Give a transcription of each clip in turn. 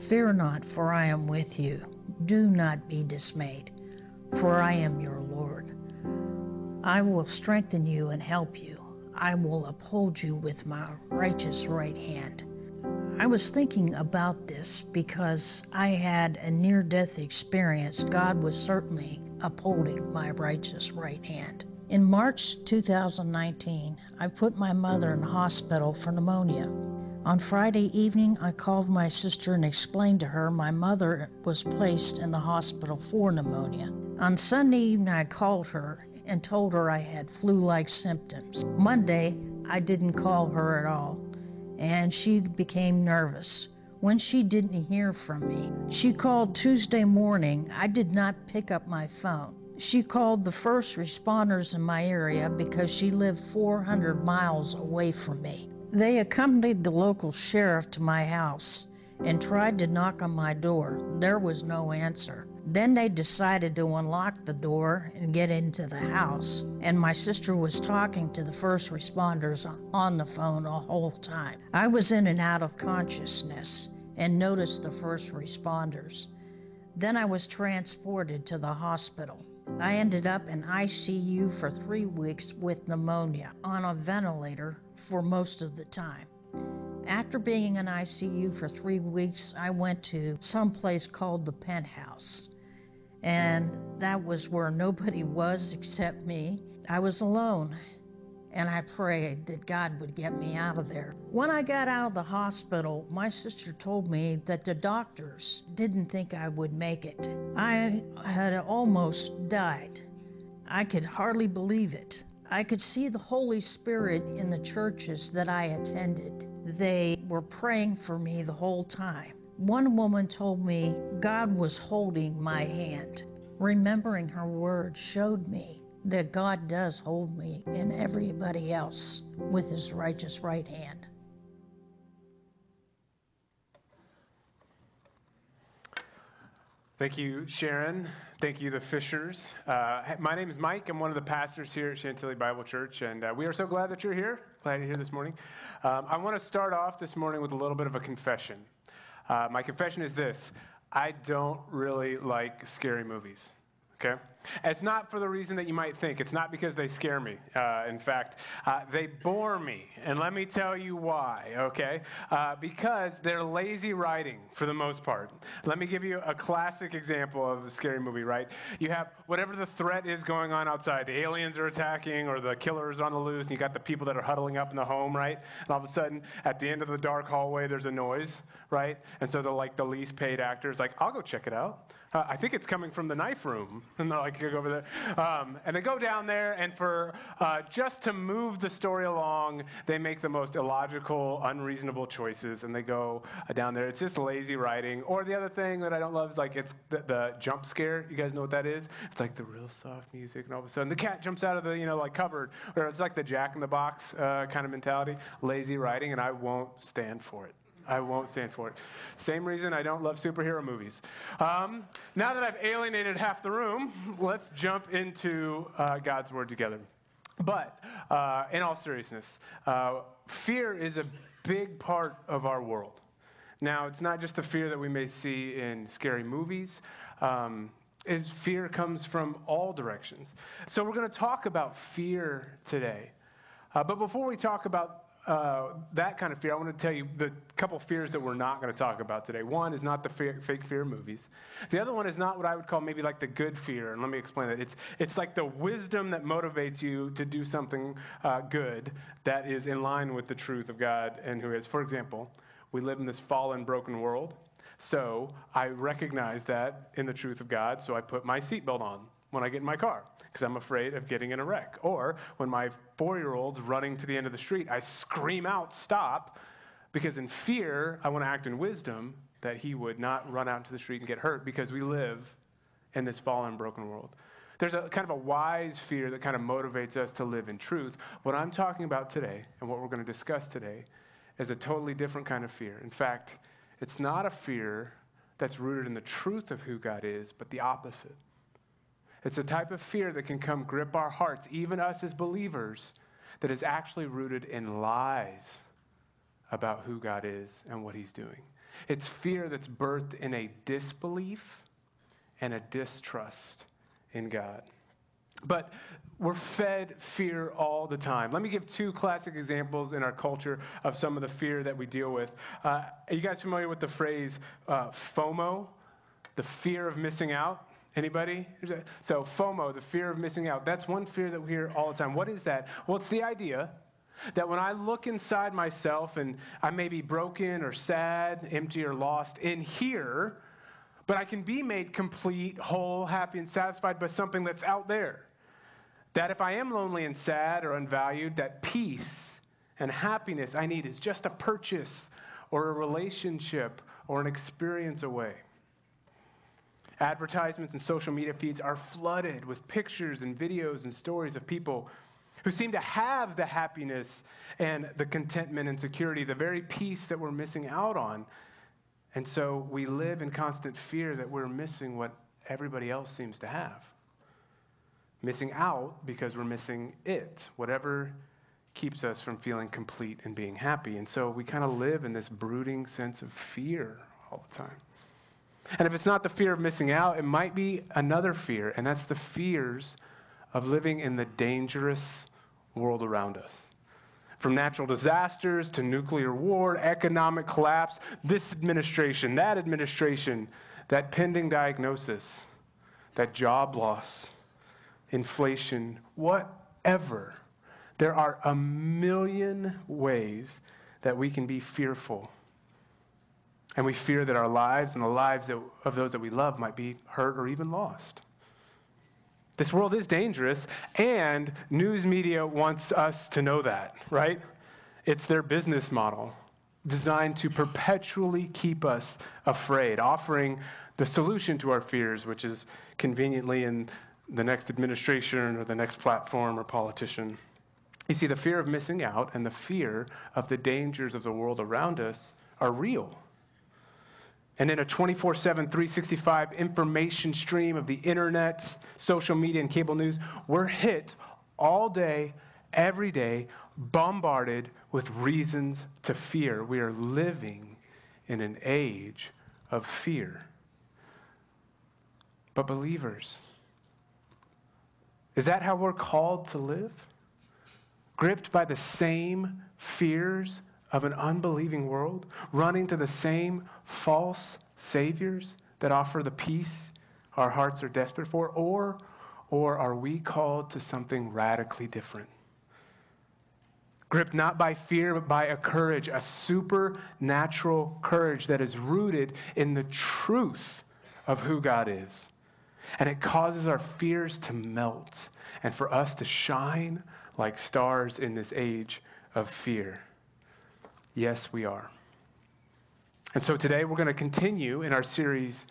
Fear not, for I am with you. Do not be dismayed, for I am your Lord. I will strengthen you and help you. I will uphold you with my righteous right hand. I was thinking about this because I had a near death experience. God was certainly upholding my righteous right hand. In March 2019, I put my mother in hospital for pneumonia. On Friday evening, I called my sister and explained to her my mother was placed in the hospital for pneumonia. On Sunday evening, I called her and told her I had flu like symptoms. Monday, I didn't call her at all, and she became nervous. When she didn't hear from me, she called Tuesday morning. I did not pick up my phone. She called the first responders in my area because she lived 400 miles away from me. They accompanied the local sheriff to my house and tried to knock on my door. There was no answer. Then they decided to unlock the door and get into the house. And my sister was talking to the first responders on the phone the whole time. I was in and out of consciousness and noticed the first responders. Then I was transported to the hospital. I ended up in ICU for three weeks with pneumonia on a ventilator for most of the time. After being in ICU for three weeks, I went to some place called the penthouse. And that was where nobody was except me. I was alone and I prayed that God would get me out of there. When I got out of the hospital, my sister told me that the doctors didn't think I would make it. I had almost died. I could hardly believe it. I could see the Holy Spirit in the churches that I attended. They were praying for me the whole time. One woman told me God was holding my hand. Remembering her words showed me that God does hold me and everybody else with his righteous right hand. Thank you, Sharon. Thank you, the Fishers. Uh, my name is Mike. I'm one of the pastors here at Chantilly Bible Church, and uh, we are so glad that you're here. Glad you're here this morning. Um, I want to start off this morning with a little bit of a confession. Uh, my confession is this I don't really like scary movies okay? It's not for the reason that you might think. It's not because they scare me. Uh, in fact, uh, they bore me. And let me tell you why, okay? Uh, because they're lazy writing for the most part. Let me give you a classic example of a scary movie, right? You have whatever the threat is going on outside. The aliens are attacking or the killer is on the loose, and you got the people that are huddling up in the home, right? And all of a sudden, at the end of the dark hallway, there's a noise, right? And so the like the least paid actors like, I'll go check it out. Uh, I think it's coming from the knife room. And they're like, go over there. Um, and they go down there, and for uh, just to move the story along, they make the most illogical, unreasonable choices, and they go uh, down there. It's just lazy writing. Or the other thing that I don't love is like it's the, the, jump scare. You guys know what that is? It's like the real soft music, and all of a sudden the cat jumps out of the you know like cupboard. Or it's like the Jack in the Box uh, kind of mentality. Lazy writing, and I won't stand for it. I won't stand for it. Same reason I don't love superhero movies. Um, now that I've alienated half the room, let's jump into uh, God's Word together. But uh, in all seriousness, uh, fear is a big part of our world. Now, it's not just the fear that we may see in scary movies. Um, is fear comes from all directions. So we're going to talk about fear today. Uh, but before we talk about uh, that kind of fear, I want to tell you the couple fears that we're not going to talk about today. One is not the fear, fake fear movies. The other one is not what I would call maybe like the good fear. And let me explain that. It's, it's like the wisdom that motivates you to do something uh, good that is in line with the truth of God and who is. For example, we live in this fallen, broken world. So I recognize that in the truth of God, so I put my seatbelt on when I get in my car because I'm afraid of getting in a wreck. Or when my four year old's running to the end of the street, I scream out, stop, because in fear, I want to act in wisdom that he would not run out into the street and get hurt because we live in this fallen, broken world. There's a kind of a wise fear that kind of motivates us to live in truth. What I'm talking about today and what we're going to discuss today is a totally different kind of fear. In fact, it's not a fear that's rooted in the truth of who God is, but the opposite. It's a type of fear that can come grip our hearts, even us as believers, that is actually rooted in lies about who God is and what He's doing. It's fear that's birthed in a disbelief and a distrust in God. But we're fed fear all the time. Let me give two classic examples in our culture of some of the fear that we deal with. Uh, are you guys familiar with the phrase uh, FOMO, the fear of missing out? Anybody? So, FOMO, the fear of missing out, that's one fear that we hear all the time. What is that? Well, it's the idea that when I look inside myself and I may be broken or sad, empty or lost in here, but I can be made complete, whole, happy, and satisfied by something that's out there. That if I am lonely and sad or unvalued, that peace and happiness I need is just a purchase or a relationship or an experience away. Advertisements and social media feeds are flooded with pictures and videos and stories of people who seem to have the happiness and the contentment and security, the very peace that we're missing out on. And so we live in constant fear that we're missing what everybody else seems to have. Missing out because we're missing it, whatever keeps us from feeling complete and being happy. And so we kind of live in this brooding sense of fear all the time. And if it's not the fear of missing out, it might be another fear, and that's the fears of living in the dangerous world around us. From natural disasters to nuclear war, economic collapse, this administration, that administration, that pending diagnosis, that job loss, inflation, whatever. There are a million ways that we can be fearful and we fear that our lives and the lives of those that we love might be hurt or even lost. This world is dangerous, and news media wants us to know that, right? It's their business model designed to perpetually keep us afraid, offering the solution to our fears, which is conveniently in the next administration or the next platform or politician. You see, the fear of missing out and the fear of the dangers of the world around us are real and in a 24 7, 365 information stream of the internet, social media, and cable news, we're hit all day, every day, bombarded with reasons to fear. We are living in an age of fear. But, believers, is that how we're called to live? Gripped by the same fears of an unbelieving world, running to the same false saviors that offer the peace our hearts are desperate for? Or, or are we called to something radically different? Gripped not by fear, but by a courage, a supernatural courage that is rooted in the truth of who God is. And it causes our fears to melt and for us to shine like stars in this age of fear. Yes, we are. And so today we're going to continue in our series,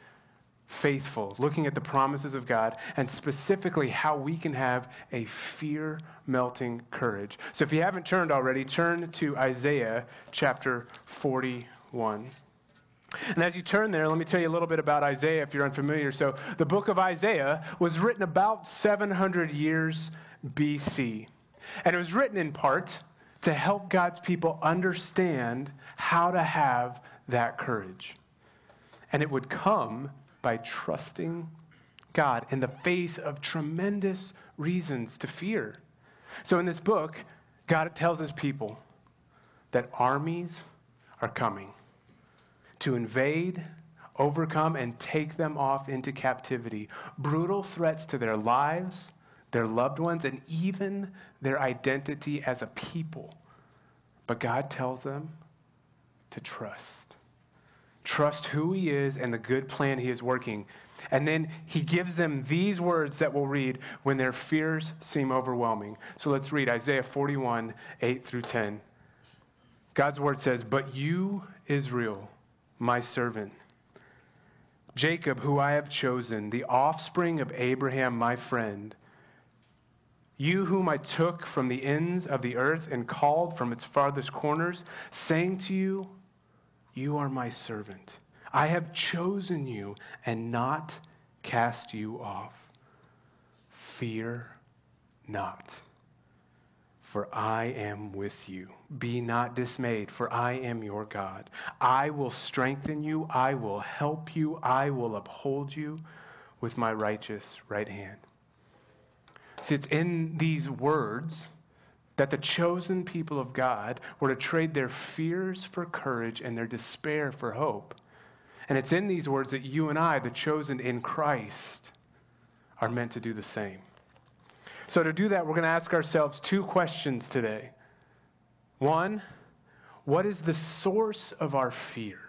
Faithful, looking at the promises of God and specifically how we can have a fear melting courage. So if you haven't turned already, turn to Isaiah chapter 41. And as you turn there, let me tell you a little bit about Isaiah if you're unfamiliar. So, the book of Isaiah was written about 700 years BC. And it was written in part to help God's people understand how to have that courage. And it would come by trusting God in the face of tremendous reasons to fear. So in this book, God tells his people that armies are coming to invade, overcome, and take them off into captivity. Brutal threats to their lives, their loved ones, and even their identity as a people. But God tells them to trust. Trust who He is and the good plan He is working. And then He gives them these words that we'll read when their fears seem overwhelming. So let's read Isaiah 41, 8 through 10. God's word says, But you, Israel, my servant, Jacob, who I have chosen, the offspring of Abraham, my friend, you whom I took from the ends of the earth and called from its farthest corners, saying to you, You are my servant. I have chosen you and not cast you off. Fear not. for I am with you. Be not dismayed, for I am your God. I will strengthen you, I will help you, I will uphold you with my righteous right hand. See, it's in these words that the chosen people of God were to trade their fears for courage and their despair for hope. And it's in these words that you and I, the chosen in Christ, are meant to do the same. So, to do that, we're going to ask ourselves two questions today. One, what is the source of our fear?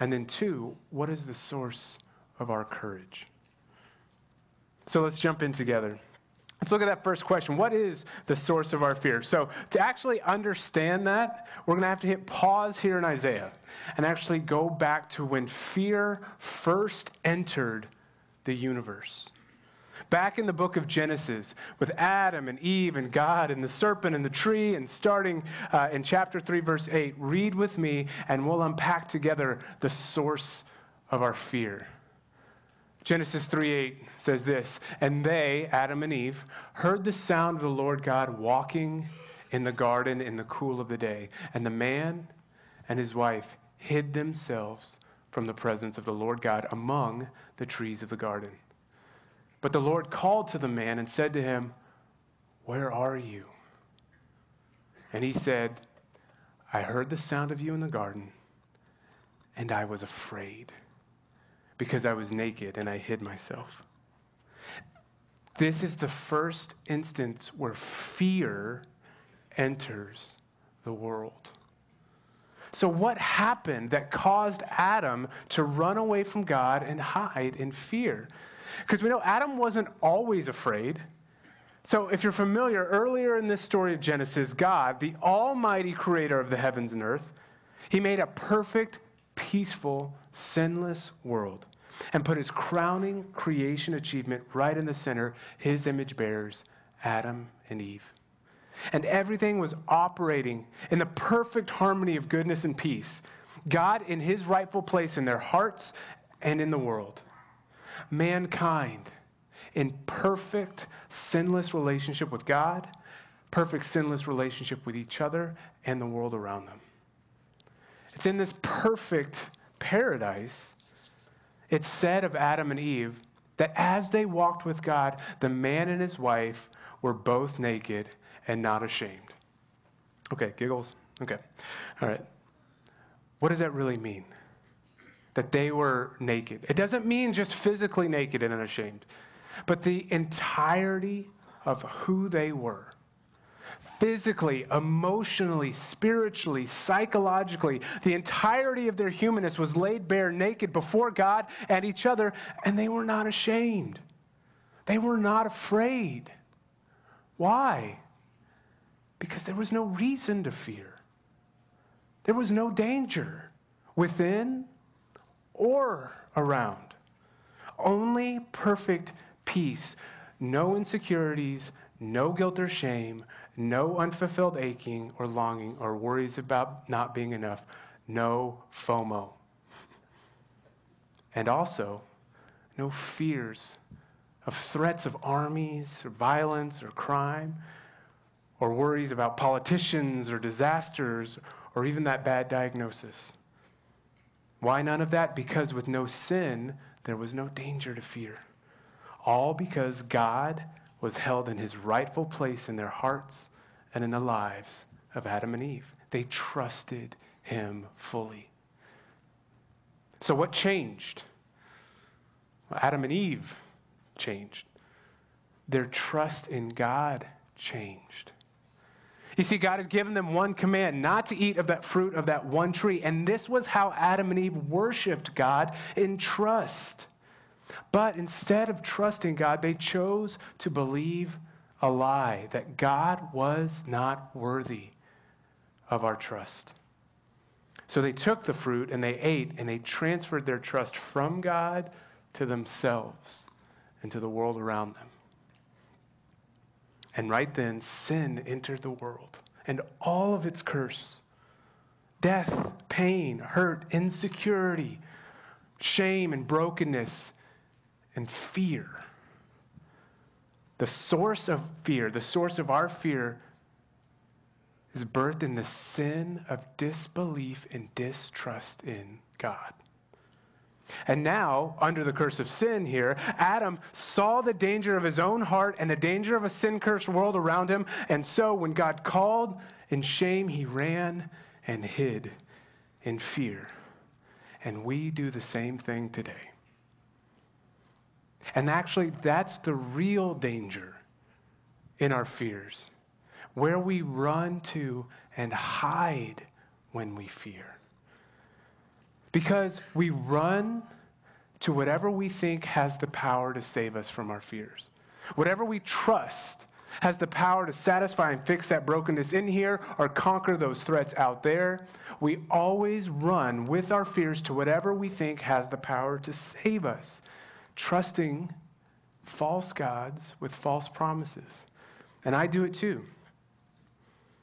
And then two, what is the source of our courage? So, let's jump in together. Let's look at that first question. What is the source of our fear? So, to actually understand that, we're going to have to hit pause here in Isaiah and actually go back to when fear first entered the universe. Back in the book of Genesis, with Adam and Eve and God and the serpent and the tree, and starting uh, in chapter 3, verse 8, read with me and we'll unpack together the source of our fear. Genesis 3:8 says this, and they, Adam and Eve, heard the sound of the Lord God walking in the garden in the cool of the day, and the man and his wife hid themselves from the presence of the Lord God among the trees of the garden. But the Lord called to the man and said to him, Where are you? And he said, I heard the sound of you in the garden, and I was afraid because I was naked and I hid myself. This is the first instance where fear enters the world. So, what happened that caused Adam to run away from God and hide in fear? Because we know Adam wasn't always afraid. So, if you're familiar, earlier in this story of Genesis, God, the almighty creator of the heavens and earth, he made a perfect, peaceful, sinless world and put his crowning creation achievement right in the center, his image bearers, Adam and Eve. And everything was operating in the perfect harmony of goodness and peace. God in his rightful place in their hearts and in the world mankind in perfect, sinless relationship with God, perfect, sinless relationship with each other and the world around them. It's in this perfect paradise, it's said of Adam and Eve that as they walked with God, the man and his wife were both naked and not ashamed. Okay, giggles? Okay. All right. What does that really mean? that they were naked. It doesn't mean just physically naked and unashamed, but the entirety of who they were. Physically, emotionally, spiritually, psychologically, the entirety of their humanness was laid bare naked before God and each other, and they were not ashamed. They were not afraid. Why? Because there was no reason to fear. There was no danger within or around. Only perfect peace. No insecurities, no guilt or shame, no unfulfilled aching or longing or worries about not being enough, no FOMO. and also, no fears of threats of armies or violence or crime or worries about politicians or disasters or even that bad diagnosis. Why none of that? Because with no sin, there was no danger to fear. All because God was held in his rightful place in their hearts and in the lives of Adam and Eve. They trusted him fully. So, what changed? Well, Adam and Eve changed. Their trust in God changed. You see, God had given them one command not to eat of that fruit of that one tree. And this was how Adam and Eve worshiped God in trust. But instead of trusting God, they chose to believe a lie that God was not worthy of our trust. So they took the fruit and they ate and they transferred their trust from God to themselves and to the world around them. And right then, sin entered the world and all of its curse death, pain, hurt, insecurity, shame, and brokenness, and fear. The source of fear, the source of our fear, is birthed in the sin of disbelief and distrust in God. And now, under the curse of sin here, Adam saw the danger of his own heart and the danger of a sin cursed world around him. And so, when God called in shame, he ran and hid in fear. And we do the same thing today. And actually, that's the real danger in our fears, where we run to and hide when we fear. Because we run to whatever we think has the power to save us from our fears. Whatever we trust has the power to satisfy and fix that brokenness in here or conquer those threats out there. We always run with our fears to whatever we think has the power to save us, trusting false gods with false promises. And I do it too.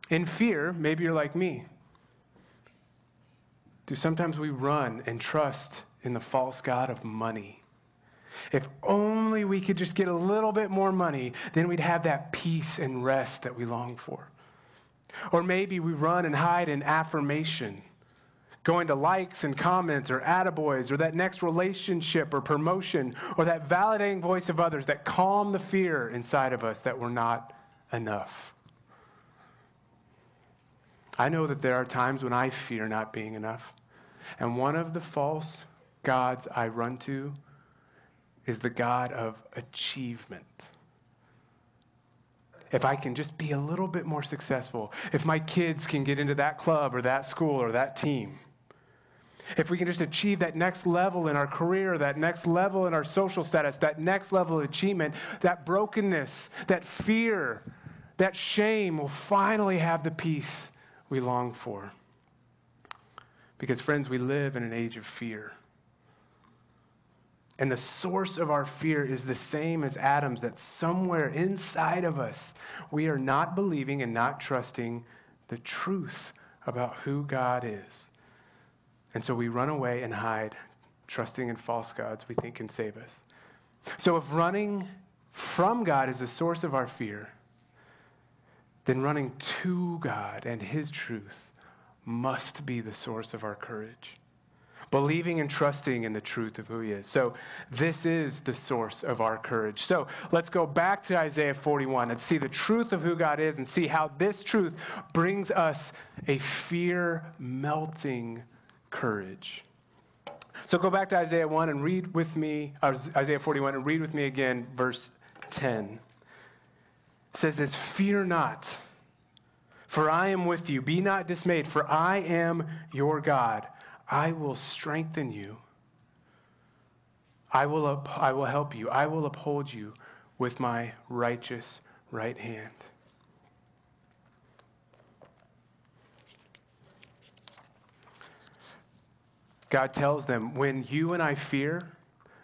In fear, maybe you're like me. Do sometimes we run and trust in the false God of money? If only we could just get a little bit more money, then we'd have that peace and rest that we long for. Or maybe we run and hide in affirmation, going to likes and comments or attaboys or that next relationship or promotion or that validating voice of others that calm the fear inside of us that we're not enough. I know that there are times when I fear not being enough. And one of the false gods I run to is the God of achievement. If I can just be a little bit more successful, if my kids can get into that club or that school or that team, if we can just achieve that next level in our career, that next level in our social status, that next level of achievement, that brokenness, that fear, that shame will finally have the peace we long for. Because, friends, we live in an age of fear. And the source of our fear is the same as Adam's, that somewhere inside of us, we are not believing and not trusting the truth about who God is. And so we run away and hide, trusting in false gods we think can save us. So if running from God is the source of our fear, then running to God and His truth must be the source of our courage. Believing and trusting in the truth of who He is. So, this is the source of our courage. So, let's go back to Isaiah 41 and see the truth of who God is and see how this truth brings us a fear melting courage. So, go back to Isaiah 1 and read with me, uh, Isaiah 41, and read with me again, verse 10. It says this Fear not for I am with you. Be not dismayed, for I am your God. I will strengthen you. I will, up, I will help you. I will uphold you with my righteous right hand. God tells them, when you and I fear,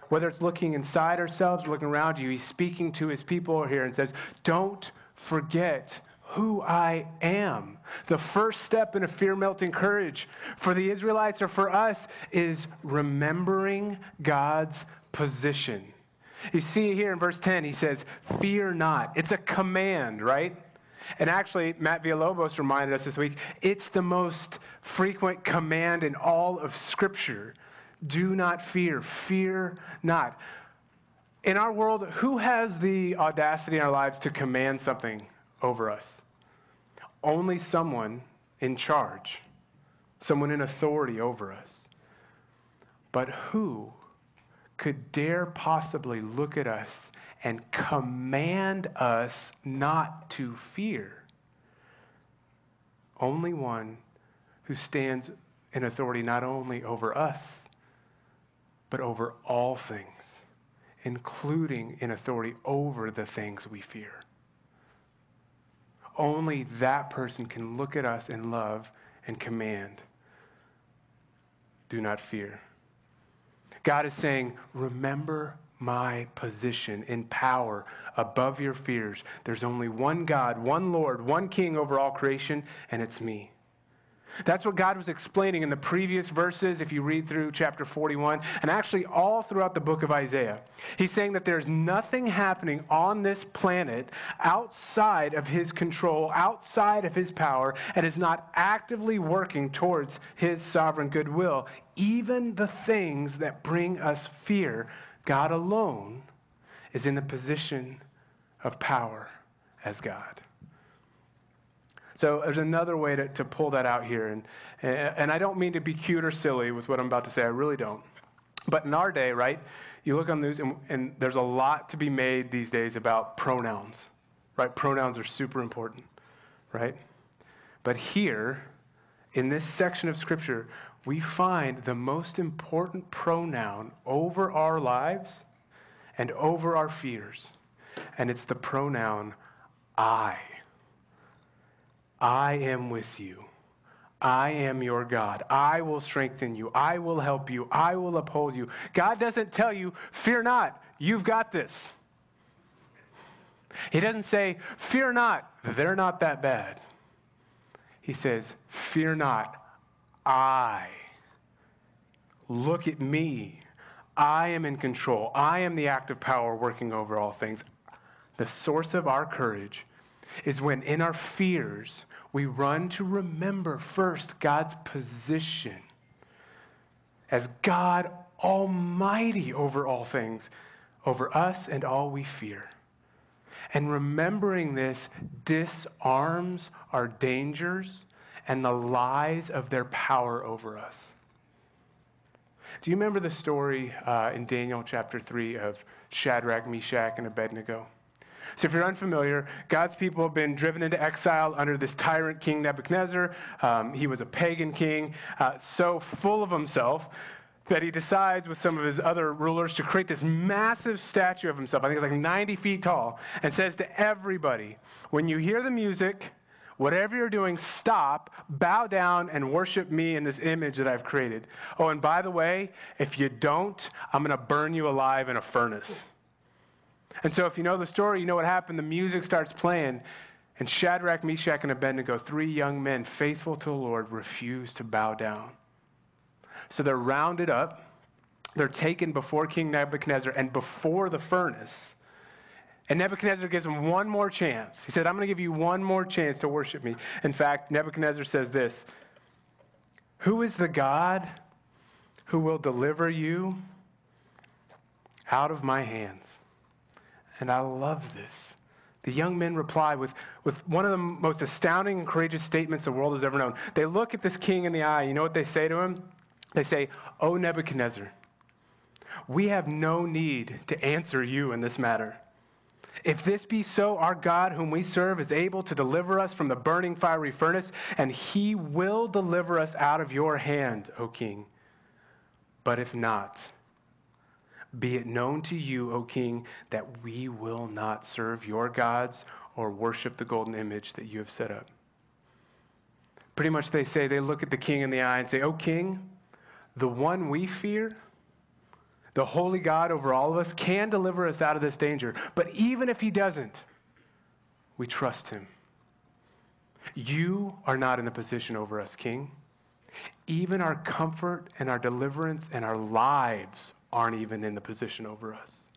whether it's looking inside ourselves or looking around you, He's speaking to His people here and says, Don't forget who I am. The first step in a fear melting courage for the Israelites or for us is remembering God's position. You see here in verse 10, he says, Fear not. It's a command, right? And actually, Matt Villalobos reminded us this week, it's the most frequent command in all of Scripture. Do not fear. Fear not. In our world, who has the audacity in our lives to command something over us. Only someone in charge, someone in authority over us. But who could dare possibly look at us and command us not to fear? Only one who stands in authority not only over us, but over all things, including in authority over the things we fear only that person can look at us in love and command. Do not fear. God is saying, remember my position in power above your fears. There's only one God, one Lord, one King over all creation, and it's me. That's what God was explaining in the previous verses, if you read through chapter 41, and actually all throughout the book of Isaiah. He's saying that there's nothing happening on this planet outside of his control, outside of his power, and is not actively working towards his sovereign goodwill. Even the things that bring us fear, God alone is in the position of power as God. So there's another way to, to pull that out here. And, and I don't mean to be cute or silly with what I'm about to say, I really don't. But in our day, right, you look on the news and, and there's a lot to be made these days about pronouns, right? Pronouns are super important, right? But here, in this section of Scripture, we find the most important pronoun over our lives and over our fears, and it's the pronoun I. I am with you. I am your God. I will strengthen you. I will help you. I will uphold you. God doesn't tell you, fear not, you've got this. He doesn't say, fear not, they're not that bad. He says, fear not, I. Look at me. I am in control. I am the active power working over all things. The source of our courage is when in our fears, we run to remember first God's position as God Almighty over all things, over us and all we fear. And remembering this disarms our dangers and the lies of their power over us. Do you remember the story uh, in Daniel chapter 3 of Shadrach, Meshach, and Abednego? So, if you're unfamiliar, God's people have been driven into exile under this tyrant king Nebuchadnezzar. Um, he was a pagan king, uh, so full of himself that he decides with some of his other rulers to create this massive statue of himself. I think it's like 90 feet tall, and says to everybody, when you hear the music, whatever you're doing, stop, bow down, and worship me in this image that I've created. Oh, and by the way, if you don't, I'm going to burn you alive in a furnace. And so, if you know the story, you know what happened. The music starts playing, and Shadrach, Meshach, and Abednego, three young men faithful to the Lord, refuse to bow down. So they're rounded up, they're taken before King Nebuchadnezzar and before the furnace. And Nebuchadnezzar gives them one more chance. He said, I'm going to give you one more chance to worship me. In fact, Nebuchadnezzar says this Who is the God who will deliver you out of my hands? And I love this. The young men reply with, with one of the most astounding and courageous statements the world has ever known. They look at this king in the eye. You know what they say to him? They say, O Nebuchadnezzar, we have no need to answer you in this matter. If this be so, our God, whom we serve, is able to deliver us from the burning fiery furnace, and he will deliver us out of your hand, O king. But if not, be it known to you, O king, that we will not serve your gods or worship the golden image that you have set up. Pretty much they say, they look at the king in the eye and say, O king, the one we fear, the holy God over all of us, can deliver us out of this danger. But even if he doesn't, we trust him. You are not in the position over us, king. Even our comfort and our deliverance and our lives aren't even in the position over us.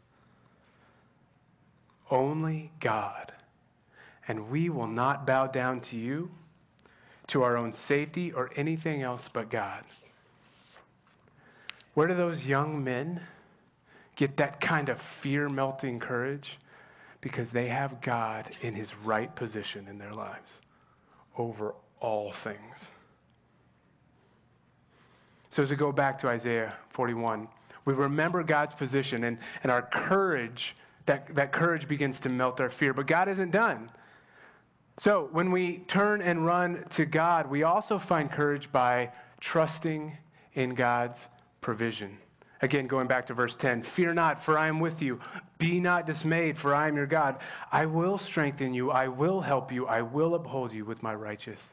Only God. And we will not bow down to you, to our own safety, or anything else but God. Where do those young men get that kind of fear melting courage? Because they have God in his right position in their lives over all things. So, as we go back to Isaiah 41, we remember God's position and, and our courage, that, that courage begins to melt our fear. But God isn't done. So when we turn and run to God, we also find courage by trusting in God's provision. Again, going back to verse 10 Fear not, for I am with you. Be not dismayed, for I am your God. I will strengthen you. I will help you. I will uphold you with my righteous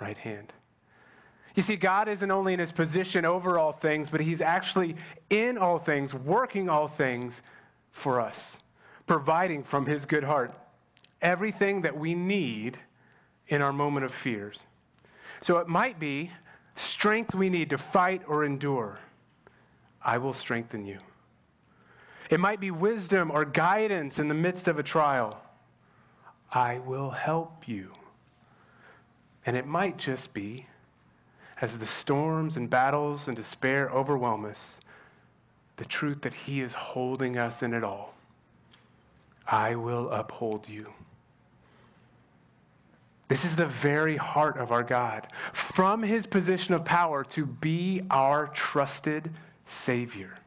right hand. You see, God isn't only in his position over all things, but he's actually in all things, working all things for us, providing from his good heart everything that we need in our moment of fears. So it might be strength we need to fight or endure. I will strengthen you. It might be wisdom or guidance in the midst of a trial. I will help you. And it might just be, as the storms and battles and despair overwhelm us, the truth that He is holding us in it all. I will uphold you. This is the very heart of our God. From his position of power to be our trusted Savior.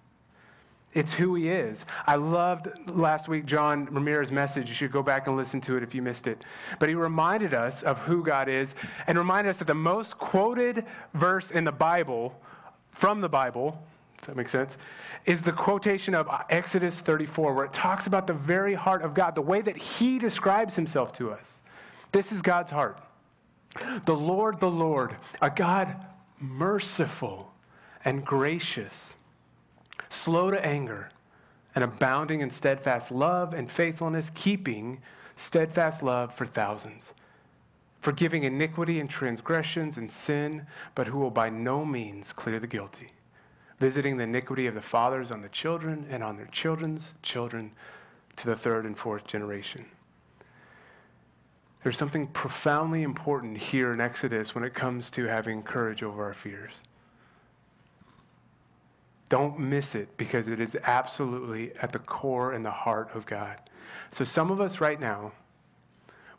It's who he is. I loved last week John Ramirez's message. You should go back and listen to it if you missed it. But he reminded us of who God is and reminded us that the most quoted verse in the Bible, from the Bible, does that make sense? Is the quotation of Exodus 34, where it talks about the very heart of God, the way that he describes himself to us. This is God's heart. The Lord, the Lord, a God merciful and gracious slow to anger, and abounding in steadfast love and faithfulness, keeping steadfast love for thousands, forgiving iniquity and transgressions and sin, but who will by no means clear the guilty, visiting the iniquity of the fathers on the children and on their children's children to the third and fourth generation. There's something profoundly important here in Exodus when it comes to having courage over our fears. Don't miss it because it is absolutely at the core and the heart of God. So, some of us right now,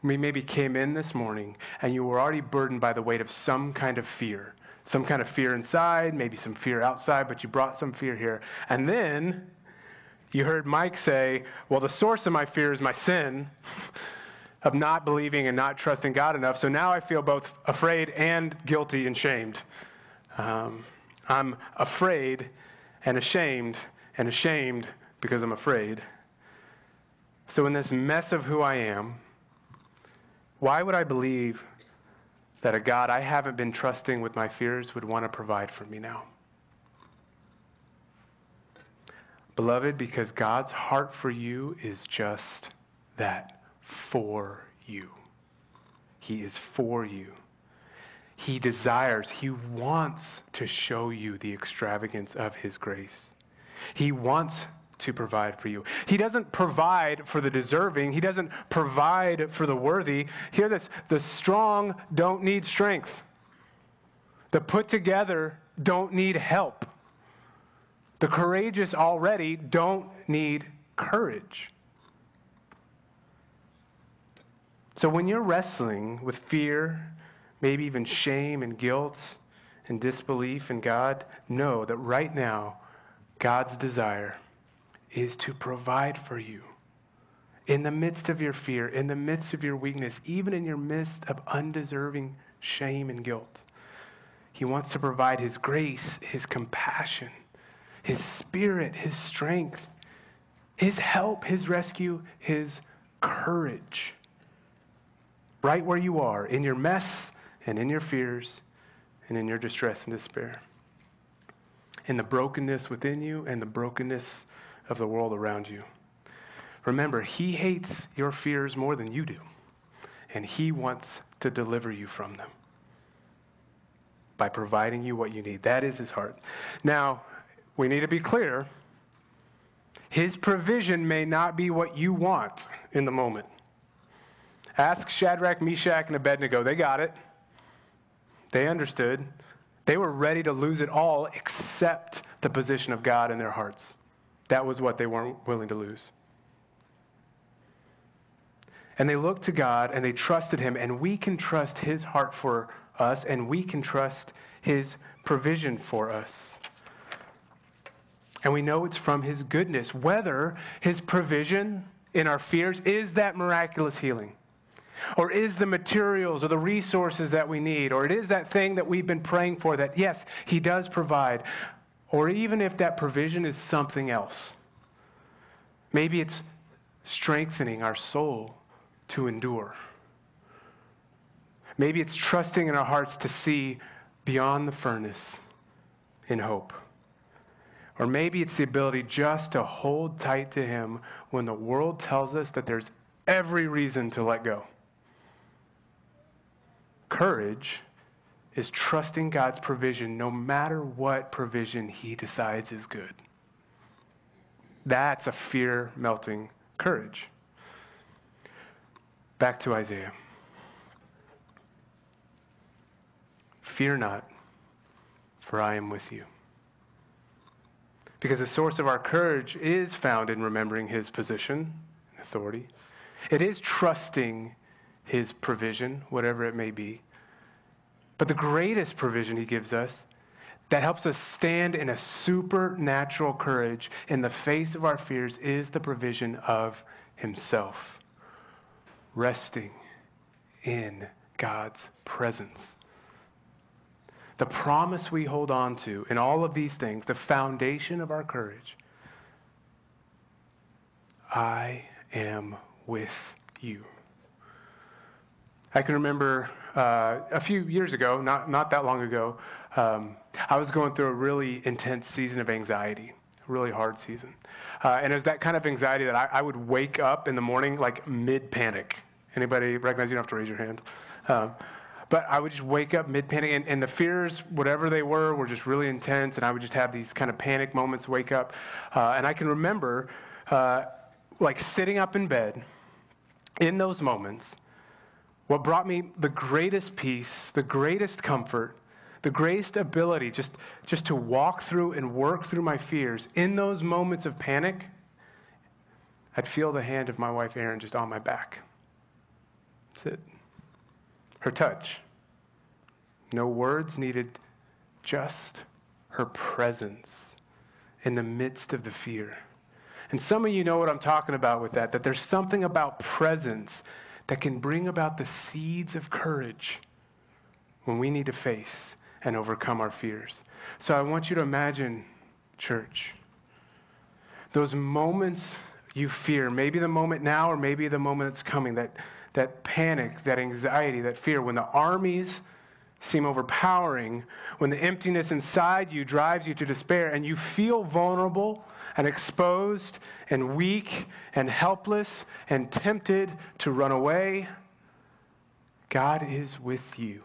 we maybe came in this morning and you were already burdened by the weight of some kind of fear. Some kind of fear inside, maybe some fear outside, but you brought some fear here. And then you heard Mike say, Well, the source of my fear is my sin of not believing and not trusting God enough. So now I feel both afraid and guilty and shamed. Um, I'm afraid and ashamed and ashamed because I'm afraid. So, in this mess of who I am, why would I believe that a God I haven't been trusting with my fears would want to provide for me now? Beloved, because God's heart for you is just that for you. He is for you. He desires, He wants to show you the extravagance of His grace. He wants to provide for you. He doesn't provide for the deserving, He doesn't provide for the worthy. Hear this the strong don't need strength, the put together don't need help, the courageous already don't need courage. So when you're wrestling with fear maybe even shame and guilt and disbelief in God, know that right now, God's desire is to provide for you. In the midst of your fear, in the midst of your weakness, even in your midst of undeserving shame and guilt, He wants to provide His grace, His compassion, His spirit, His strength, His help, His rescue, His courage. Right where you are, in your mess, and in your fears and in your distress and despair. In the brokenness within you and the brokenness of the world around you. Remember, He hates your fears more than you do, and He wants to deliver you from them by providing you what you need. That is His heart. Now, we need to be clear His provision may not be what you want in the moment. Ask Shadrach, Meshach, and Abednego. They got it. They understood. They were ready to lose it all except the position of God in their hearts. That was what they weren't willing to lose. And they looked to God and they trusted Him, and we can trust His heart for us, and we can trust His provision for us. And we know it's from His goodness, whether His provision in our fears is that miraculous healing. Or is the materials or the resources that we need, or it is that thing that we've been praying for that, yes, He does provide. Or even if that provision is something else. Maybe it's strengthening our soul to endure. Maybe it's trusting in our hearts to see beyond the furnace in hope. Or maybe it's the ability just to hold tight to Him when the world tells us that there's every reason to let go courage is trusting God's provision no matter what provision he decides is good. That's a fear melting courage. Back to Isaiah. Fear not, for I am with you. Because the source of our courage is found in remembering his position and authority. It is trusting his provision, whatever it may be. But the greatest provision he gives us that helps us stand in a supernatural courage in the face of our fears is the provision of himself, resting in God's presence. The promise we hold on to in all of these things, the foundation of our courage. I am with you. I can remember uh, a few years ago, not, not that long ago, um, I was going through a really intense season of anxiety, really hard season. Uh, and it was that kind of anxiety that I, I would wake up in the morning like mid panic. Anybody recognize you don't have to raise your hand? Um, but I would just wake up mid panic, and, and, the fears, whatever they were, were just really intense, and I would just have these kind of panic moments wake up. Uh, and I can remember uh, like sitting up in bed in those moments what brought me the greatest peace, the greatest comfort, the greatest ability just, just to walk through and work through my fears in those moments of panic, I'd feel the hand of my wife Erin just on my back. That's it. Her touch. No words needed, just her presence in the midst of the fear. And some of you know what I'm talking about with that, that there's something about presence that can bring about the seeds of courage when we need to face and overcome our fears. So I want you to imagine, church, those moments you fear, maybe the moment now or maybe the moment that's coming, that, that panic, that anxiety, that fear, when the armies seem overpowering, when the emptiness inside you drives you to despair and you feel vulnerable and exposed and weak and helpless and tempted to run away, God is with you.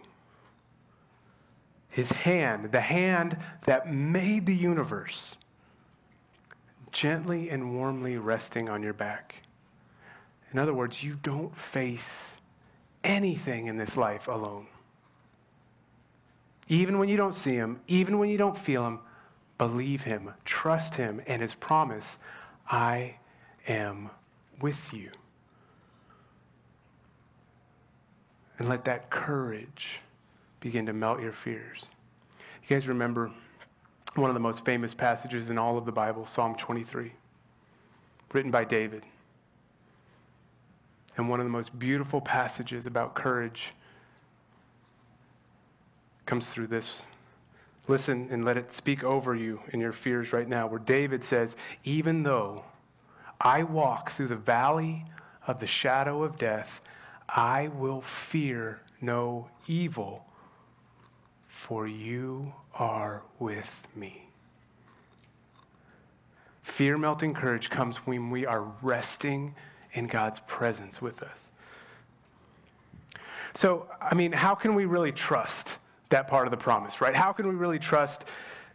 His hand, the hand that made the universe, gently and warmly resting on your back. In other words, you don't face anything in this life alone. Even when you don't see him, even when you don't feel him, believe him, trust him, and his promise I am with you. And let that courage begin to melt your fears. You guys remember one of the most famous passages in all of the Bible, Psalm 23, written by David. And one of the most beautiful passages about courage comes through this. Listen and let it speak over you in your fears right now, where David says, Even though I walk through the valley of the shadow of death, I will fear no evil, for you are with me. Fear melting courage comes when we are resting in God's presence with us. So, I mean, how can we really trust that part of the promise, right? How can we really trust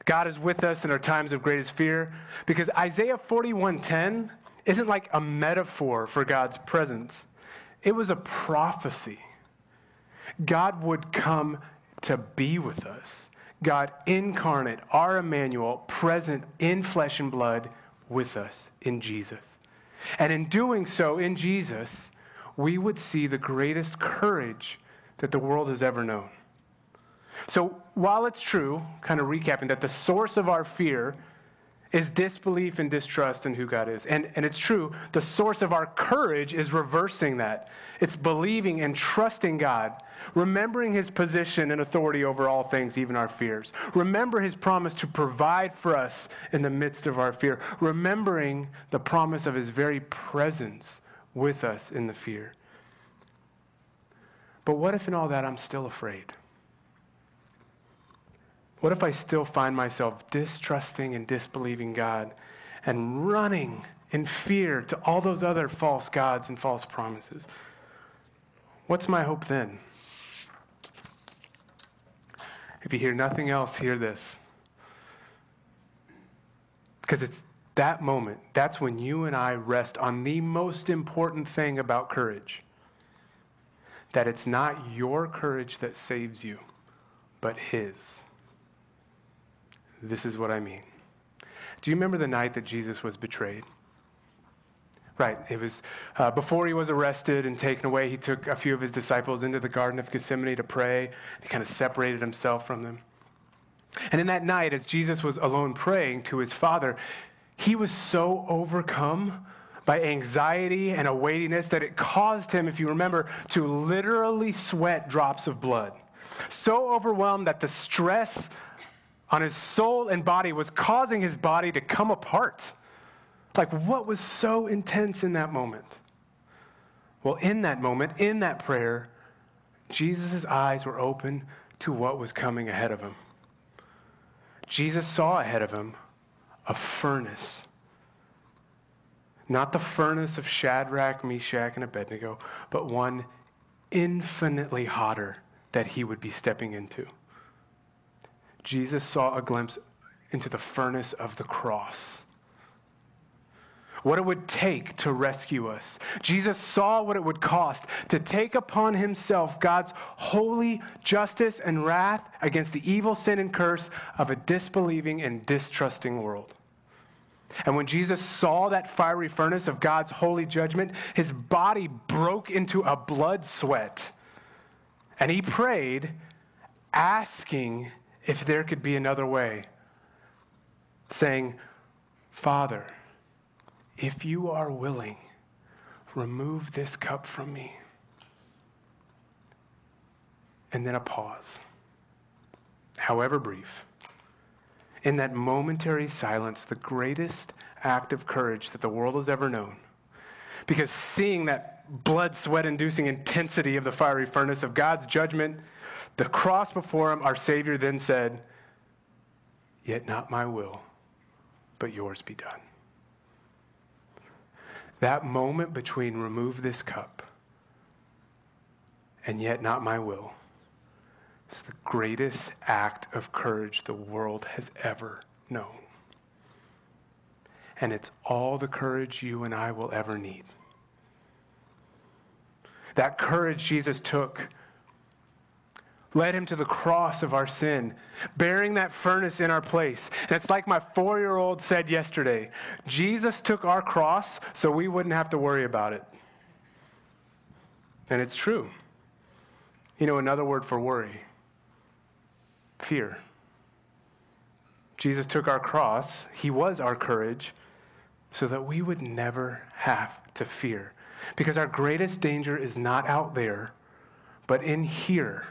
God is with us in our times of greatest fear? Because Isaiah 41:10 isn't like a metaphor for God's presence. It was a prophecy. God would come to be with us. God incarnate, our Emmanuel, present in flesh and blood with us in Jesus. And in doing so in Jesus, we would see the greatest courage that the world has ever known. So while it's true, kind of recapping, that the source of our fear is disbelief and distrust in who God is. And, and it's true, the source of our courage is reversing that. It's believing and trusting God, remembering his position and authority over all things, even our fears. Remember his promise to provide for us in the midst of our fear. Remembering the promise of his very presence with us in the fear. But what if in all that I'm still afraid? What if I still find myself distrusting and disbelieving God and running in fear to all those other false gods and false promises? What's my hope then? If you hear nothing else, hear this. Because it's that moment, that's when you and I rest on the most important thing about courage that it's not your courage that saves you, but His. This is what I mean. Do you remember the night that Jesus was betrayed? Right. It was uh, before he was arrested and taken away. He took a few of his disciples into the Garden of Gethsemane to pray. He kind of separated himself from them. And in that night, as Jesus was alone praying to his Father, he was so overcome by anxiety and a weightiness that it caused him, if you remember, to literally sweat drops of blood. So overwhelmed that the stress on his soul and body was causing his body to come apart. Like, what was so intense in that moment? Well, in that moment, in that prayer, Jesus' eyes were open to what was coming ahead of him. Jesus saw ahead of him a furnace. Not the furnace of Shadrach, Meshach, and Abednego, but one infinitely hotter that he would be stepping into. Jesus saw a glimpse into the furnace of the cross what it would take to rescue us. Jesus saw what it would cost to take upon himself God's holy justice and wrath against the evil sin and curse of a disbelieving and distrusting world. And when Jesus saw that fiery furnace of God's holy judgment, his body broke into a blood sweat. And he prayed, asking if there could be another way, saying, Father, if you are willing, remove this cup from me. And then a pause, however brief. In that momentary silence, the greatest act of courage that the world has ever known. Because seeing that blood, sweat inducing intensity of the fiery furnace of God's judgment, the cross before him, our Savior then said, Yet not my will, but yours be done. That moment between remove this cup and yet not my will is the greatest act of courage the world has ever known. And it's all the courage you and I will ever need. That courage Jesus took led him to the cross of our sin, bearing that furnace in our place. And it's like my four year old said yesterday Jesus took our cross so we wouldn't have to worry about it. And it's true. You know, another word for worry fear. Jesus took our cross, He was our courage, so that we would never have to fear. Because our greatest danger is not out there, but in here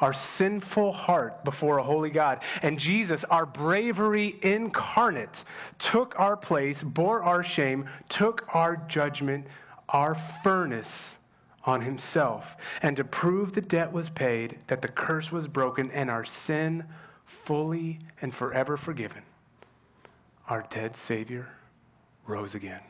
our sinful heart before a holy God. And Jesus, our bravery incarnate, took our place, bore our shame, took our judgment, our furnace on himself. And to prove the debt was paid, that the curse was broken, and our sin fully and forever forgiven, our dead Savior rose again.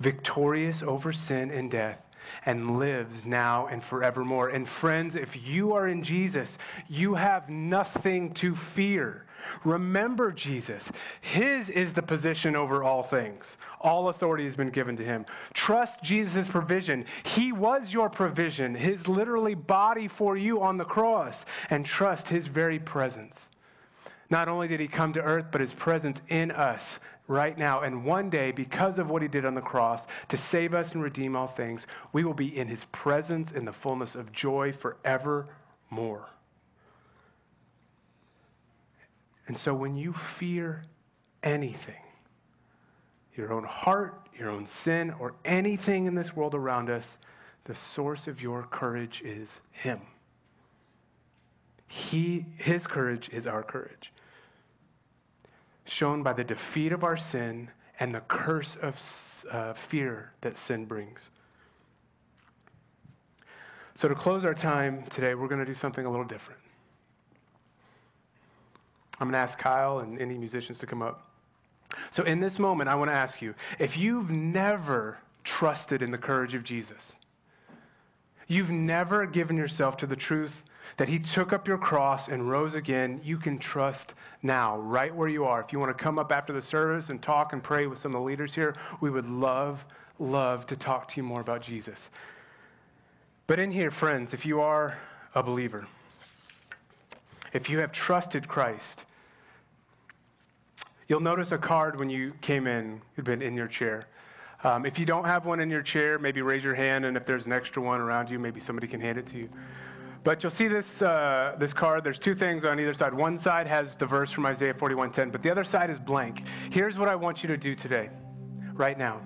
Victorious over sin and death and lives now and forevermore. And friends, if you are in Jesus, you have nothing to fear. Remember Jesus. His is the position over all things. All authority has been given to him. Trust Jesus' provision. He was your provision, his literally body for you on the cross, and trust his very presence. Not only did he come to earth, but his presence in us right now. And one day, because of what he did on the cross to save us and redeem all things, we will be in his presence in the fullness of joy forevermore. And so when you fear anything, your own heart, your own sin, or anything in this world around us, the source of your courage is him. He, his courage is our courage shown by the defeat of our sin and the curse of uh, fear that sin brings. So, to close our time today, we're going to do something a little different. I'm going to ask Kyle and any musicians to come up. So, in this moment, I want to ask you if you've never trusted in the courage of Jesus, you've never given yourself to the truth that He took up your cross and rose again, you can trust now, right where you are. If you want to come up after the service and talk and pray with some of the leaders here, we would love, love to talk to you more about Jesus. But in here, friends, if you are a believer, if you have trusted Christ, you'll notice a card when you came in, had been in your chair. Um, if you don't have one in your chair, maybe raise your hand, and if there's an extra one around you, maybe somebody can hand it to you. But you'll see this, uh, this card. There's two things on either side. One side has the verse from Isaiah 41:10, but the other side is blank. Here's what I want you to do today, right now.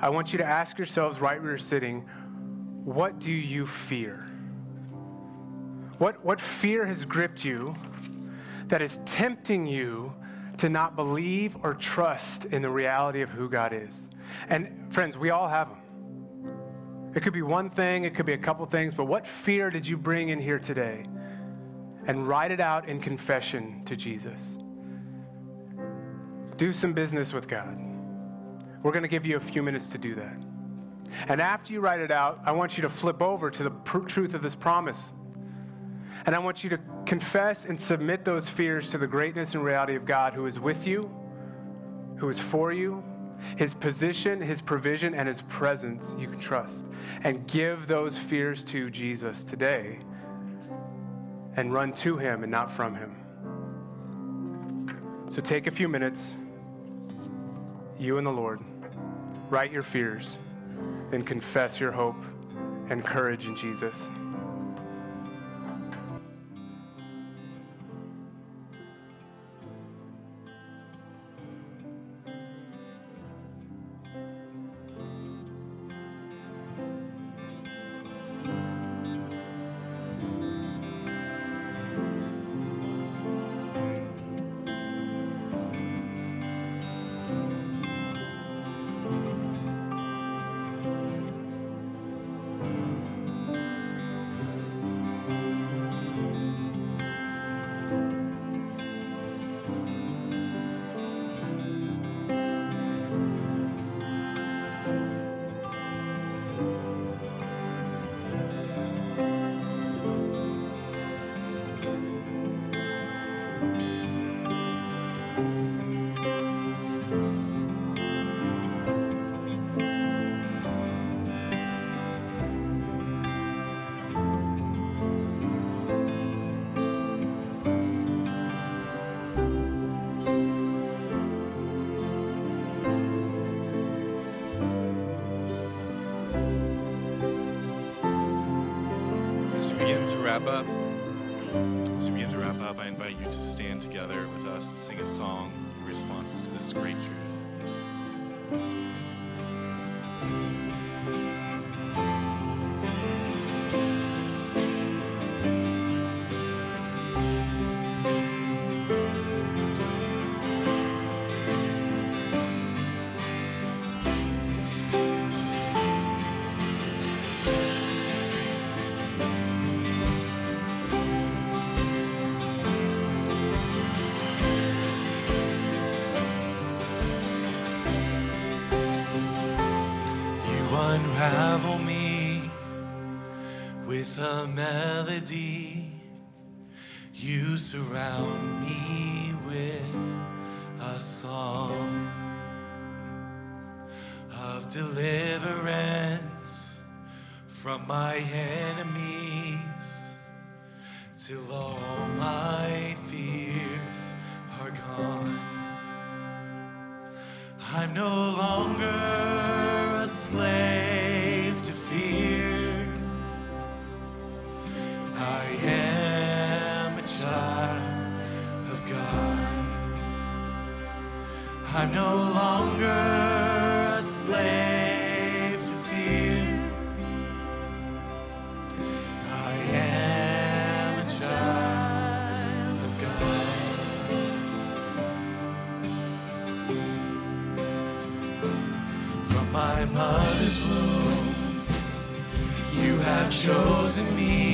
I want you to ask yourselves right where you're sitting, what do you fear? What, what fear has gripped you that is tempting you to not believe or trust in the reality of who God is? And friends, we all have them. It could be one thing, it could be a couple things, but what fear did you bring in here today? And write it out in confession to Jesus. Do some business with God. We're going to give you a few minutes to do that. And after you write it out, I want you to flip over to the pr- truth of this promise. And I want you to confess and submit those fears to the greatness and reality of God who is with you, who is for you, his position, His provision, and His presence you can trust. And give those fears to Jesus today and run to Him and not from Him. So take a few minutes, you and the Lord, write your fears, then confess your hope and courage in Jesus. With a melody. You surround me with a song of deliverance from my enemies till all my fears are gone. I'm no longer a slave to fear. I am a child of God. I'm no longer a slave to fear. I am a child of God. From my mother's womb, you have chosen me.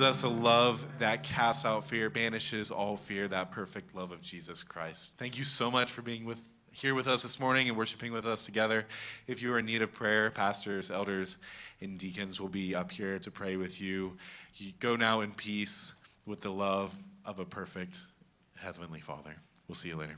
gives us a love that casts out fear, banishes all fear, that perfect love of Jesus Christ. Thank you so much for being with here with us this morning and worshiping with us together. If you are in need of prayer, pastors, elders, and deacons will be up here to pray with you. you go now in peace with the love of a perfect Heavenly Father. We'll see you later.